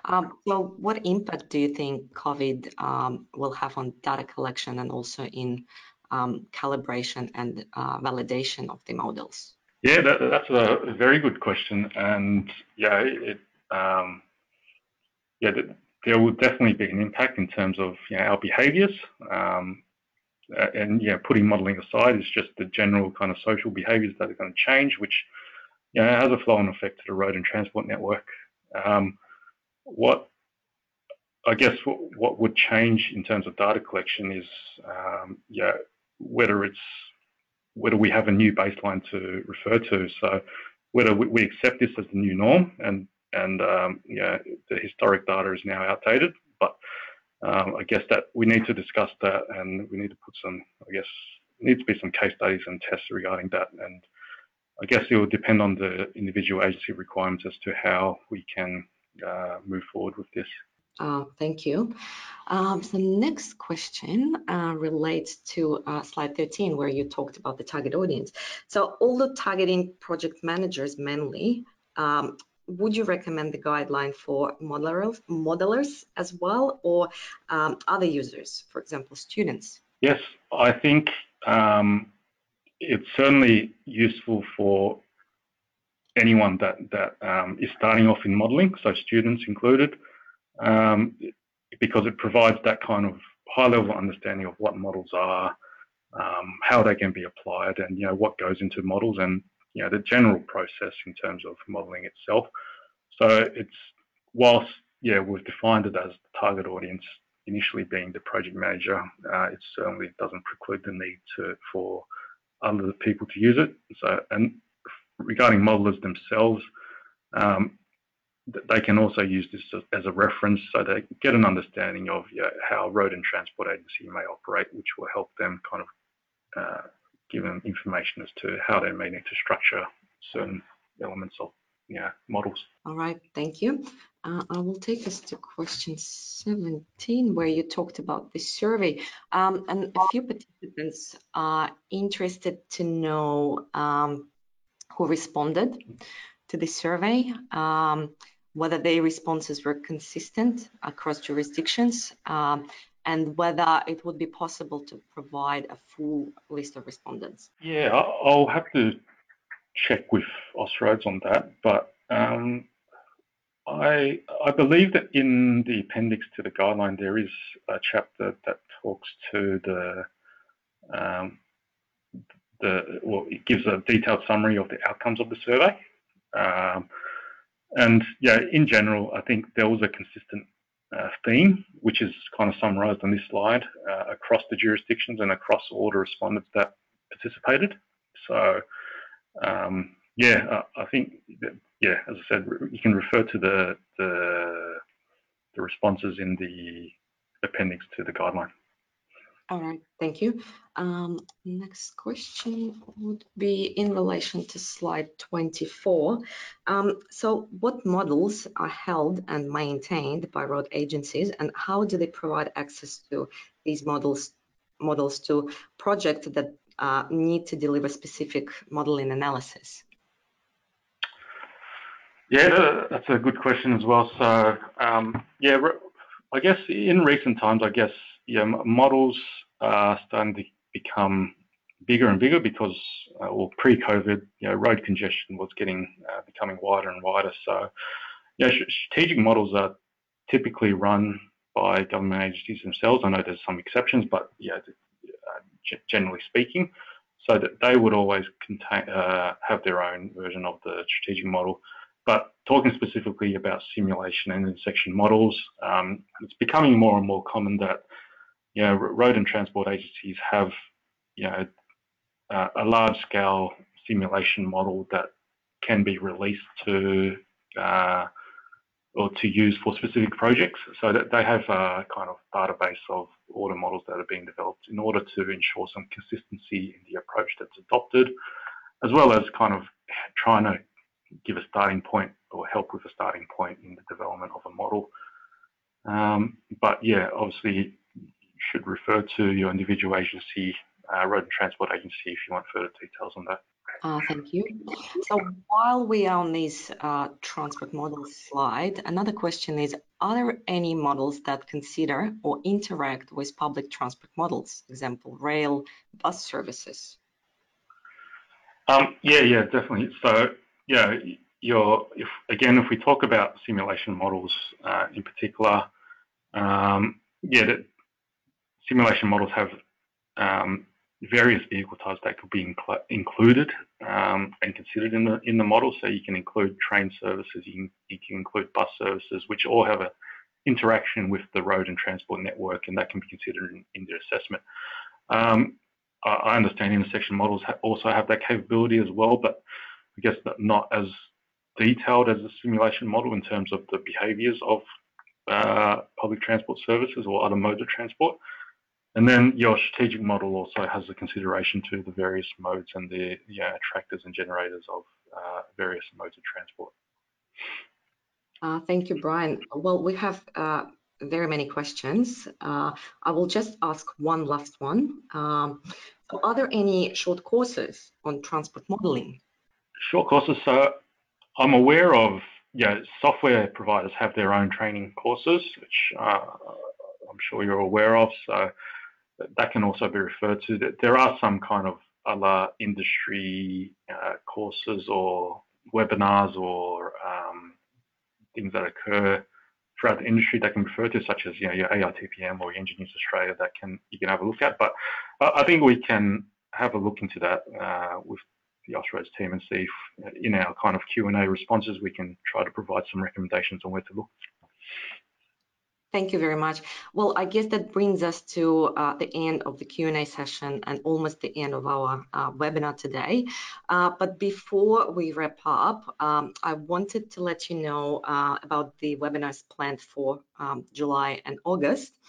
Um, so what impact do you think COVID um, will have on data collection and also in um, calibration and uh, validation of the models? Yeah, that, that's a very good question. And yeah, um, yeah, there will definitely be an impact in terms of our behaviors. Um, and yeah, putting modeling aside it's just the general kind of social behaviors that are going to change, which has a flow-on effect to the road and transport network. Um, what I guess what, would change in terms of data collection is, yeah, whether it's whether we have a new baseline to refer to. So whether we, accept this as the new norm and and um, yeah, the historic data is now outdated. But um, I guess that we need to discuss that and we need to put some, I guess, needs to be some case studies and tests regarding that. And I guess it will depend on the individual agency requirements as to how we can uh, move forward with this. Uh, thank you. Um, the next question uh, relates to uh, slide 13, where you talked about the target audience. So, although targeting project managers mainly, um, would you recommend the guideline for modelers, as well, or um, other users, for example, students? Yes, I think um, it's certainly useful for anyone that um, starting off in modelling, so students included, um, because it provides that kind of high-level understanding of what models are, um, how they can be applied, and you know what goes into models, and you know the general process in terms of modelling itself. So it's whilst yeah we've defined it as the target audience initially being the project manager, uh, it certainly doesn't preclude the need to for other people to use it. So and regarding modelers themselves, um, they can also use this as a reference so they get an understanding of you know, how road and transport agency may operate, which will help them kind of uh, give them information as to how they may need to structure certain elements of you know, models. All right, thank you. Uh, I will take us to question 17, where you talked about the survey. Um, and a few participants are interested to know um, who responded to the survey, um, whether their responses were consistent across jurisdictions, um, and whether it would be possible to provide a full list of respondents. Yeah, I'll have to check with Austroads on that, but um, I I believe that in the appendix to the guideline there is a chapter that talks to the um, the well, it gives a detailed summary of the outcomes of the survey. Um, and yeah, in general, I think there was a consistent uh, theme, which is kind of summarised on this slide, uh, across the jurisdictions and across all the respondents that participated. So, um, yeah, I think that, yeah, as I said, you can refer to the, the the responses in the appendix to the guideline. All right, thank you. Um, next question would be in relation to slide 24. Um, so what models are held and maintained by road agencies and how do they provide access to these models models to projects that uh, need to deliver specific modeling analysis? Yeah, that's a good question as well. So, um, yeah, I guess in recent times, I guess yeah, models are starting to become bigger and bigger because, uh, well, pre-COVID, you know, road congestion was getting uh, becoming wider and wider. So, yeah, strategic models are typically run by government agencies themselves. I know there's some exceptions, but yeah, uh, generally speaking, so that they would always contain uh, have their own version of the strategic model. But talking specifically about simulation and intersection models, um, it's becoming more and more common that you know, road and transport agencies have you know, uh, a large scale simulation model that can be released to uh, or to use for specific projects. So that they have a kind of database of the models that are being developed in order to ensure some consistency in the approach that's adopted, as well as kind of trying to give a starting point or help with a starting point in the development of a model. Um, but yeah, obviously should refer to your individual agency, uh, road and transport agency if you want further details on that. Uh, thank you. So while we are on this uh, transport models slide, another question is, are there any models that consider or interact with public transport models, example, rail, bus services? Um, yeah, yeah, definitely. So yeah, your if again, if we talk about simulation models uh, in particular, um, yeah, that simulation models have um, various vehicle types that could be incl included um, and considered in the in the model. So you can include train services, you can, you can include bus services, which all have a interaction with the road and transport network, and that can be considered in, in the assessment. Um, I understand intersection models also have that capability as well, but I guess not as detailed as a simulation model in terms of the behaviors of uh, public transport services or other modes of transport. And then your strategic model also has a consideration to the various modes and the yeah, attractors and generators of uh, various modes of transport. Uh, thank you, Brian. Well, we have uh, very many questions. Uh, I will just ask one last one. Um, so are there any short courses on transport modeling? Short courses. So I'm aware of, yeah, software providers have their own training courses, which uh, I'm sure you're aware of. So that can also be referred to. There are some kind of other industry uh, courses or webinars or um, things that occur throughout the industry that can refer to, such as you know your AITPM or Engineers Australia, that can you can have a look at. But I think we can have a look into that uh, with the Austroads team and see if in our kind of Q&A responses we can try to provide some recommendations on where to look. Thank you very much. Well, I guess that brings us to uh, the end of the Q&A session and almost the end of our uh, webinar today. Uh, but before we wrap up, um, I wanted to let you know uh, about the webinars planned for um, July and August.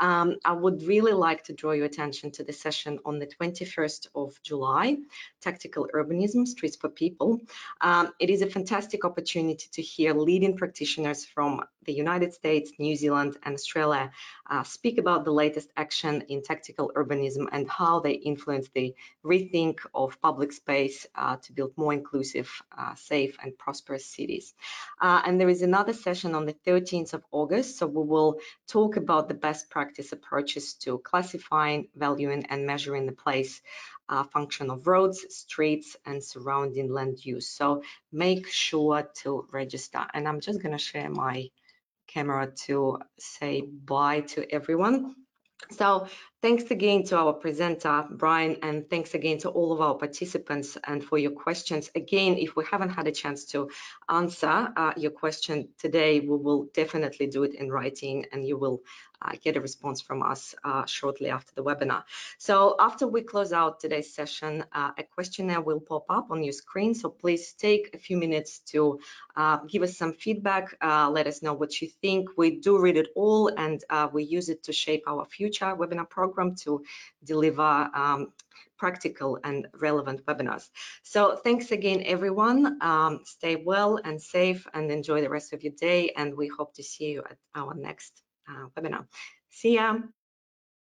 Um, I would really like to draw your attention to the session on the 21st of July, Tactical Urbanism, Streets for People. Um, it is a fantastic opportunity to hear leading practitioners from the United States, New Zealand, and Australia uh, speak about the latest action in tactical urbanism and how they influence the rethink of public space uh, to build more inclusive, uh, safe, and prosperous cities. Uh, and there is another session on the 13th of August, so we will talk about the best practice approaches to classifying, valuing, and measuring the place uh, function of roads, streets, and surrounding land use. So make sure to register. And I'm just going to share my camera to say bye to everyone. So Thanks again to our presenter, Brian, and thanks again to all of our participants and for your questions. Again, if we haven't had a chance to answer uh, your question today, we will definitely do it in writing and you will uh, get a response from us uh, shortly after the webinar. So after we close out today's session, uh, a questionnaire will pop up on your screen. So please take a few minutes to uh, give us some feedback, uh, let us know what you think. We do read it all and we use it to shape our future webinar program to deliver um, practical and relevant webinars. So thanks again, everyone. Um, stay well and safe and enjoy the rest of your day. And we hope to see you at our next uh, webinar. See ya.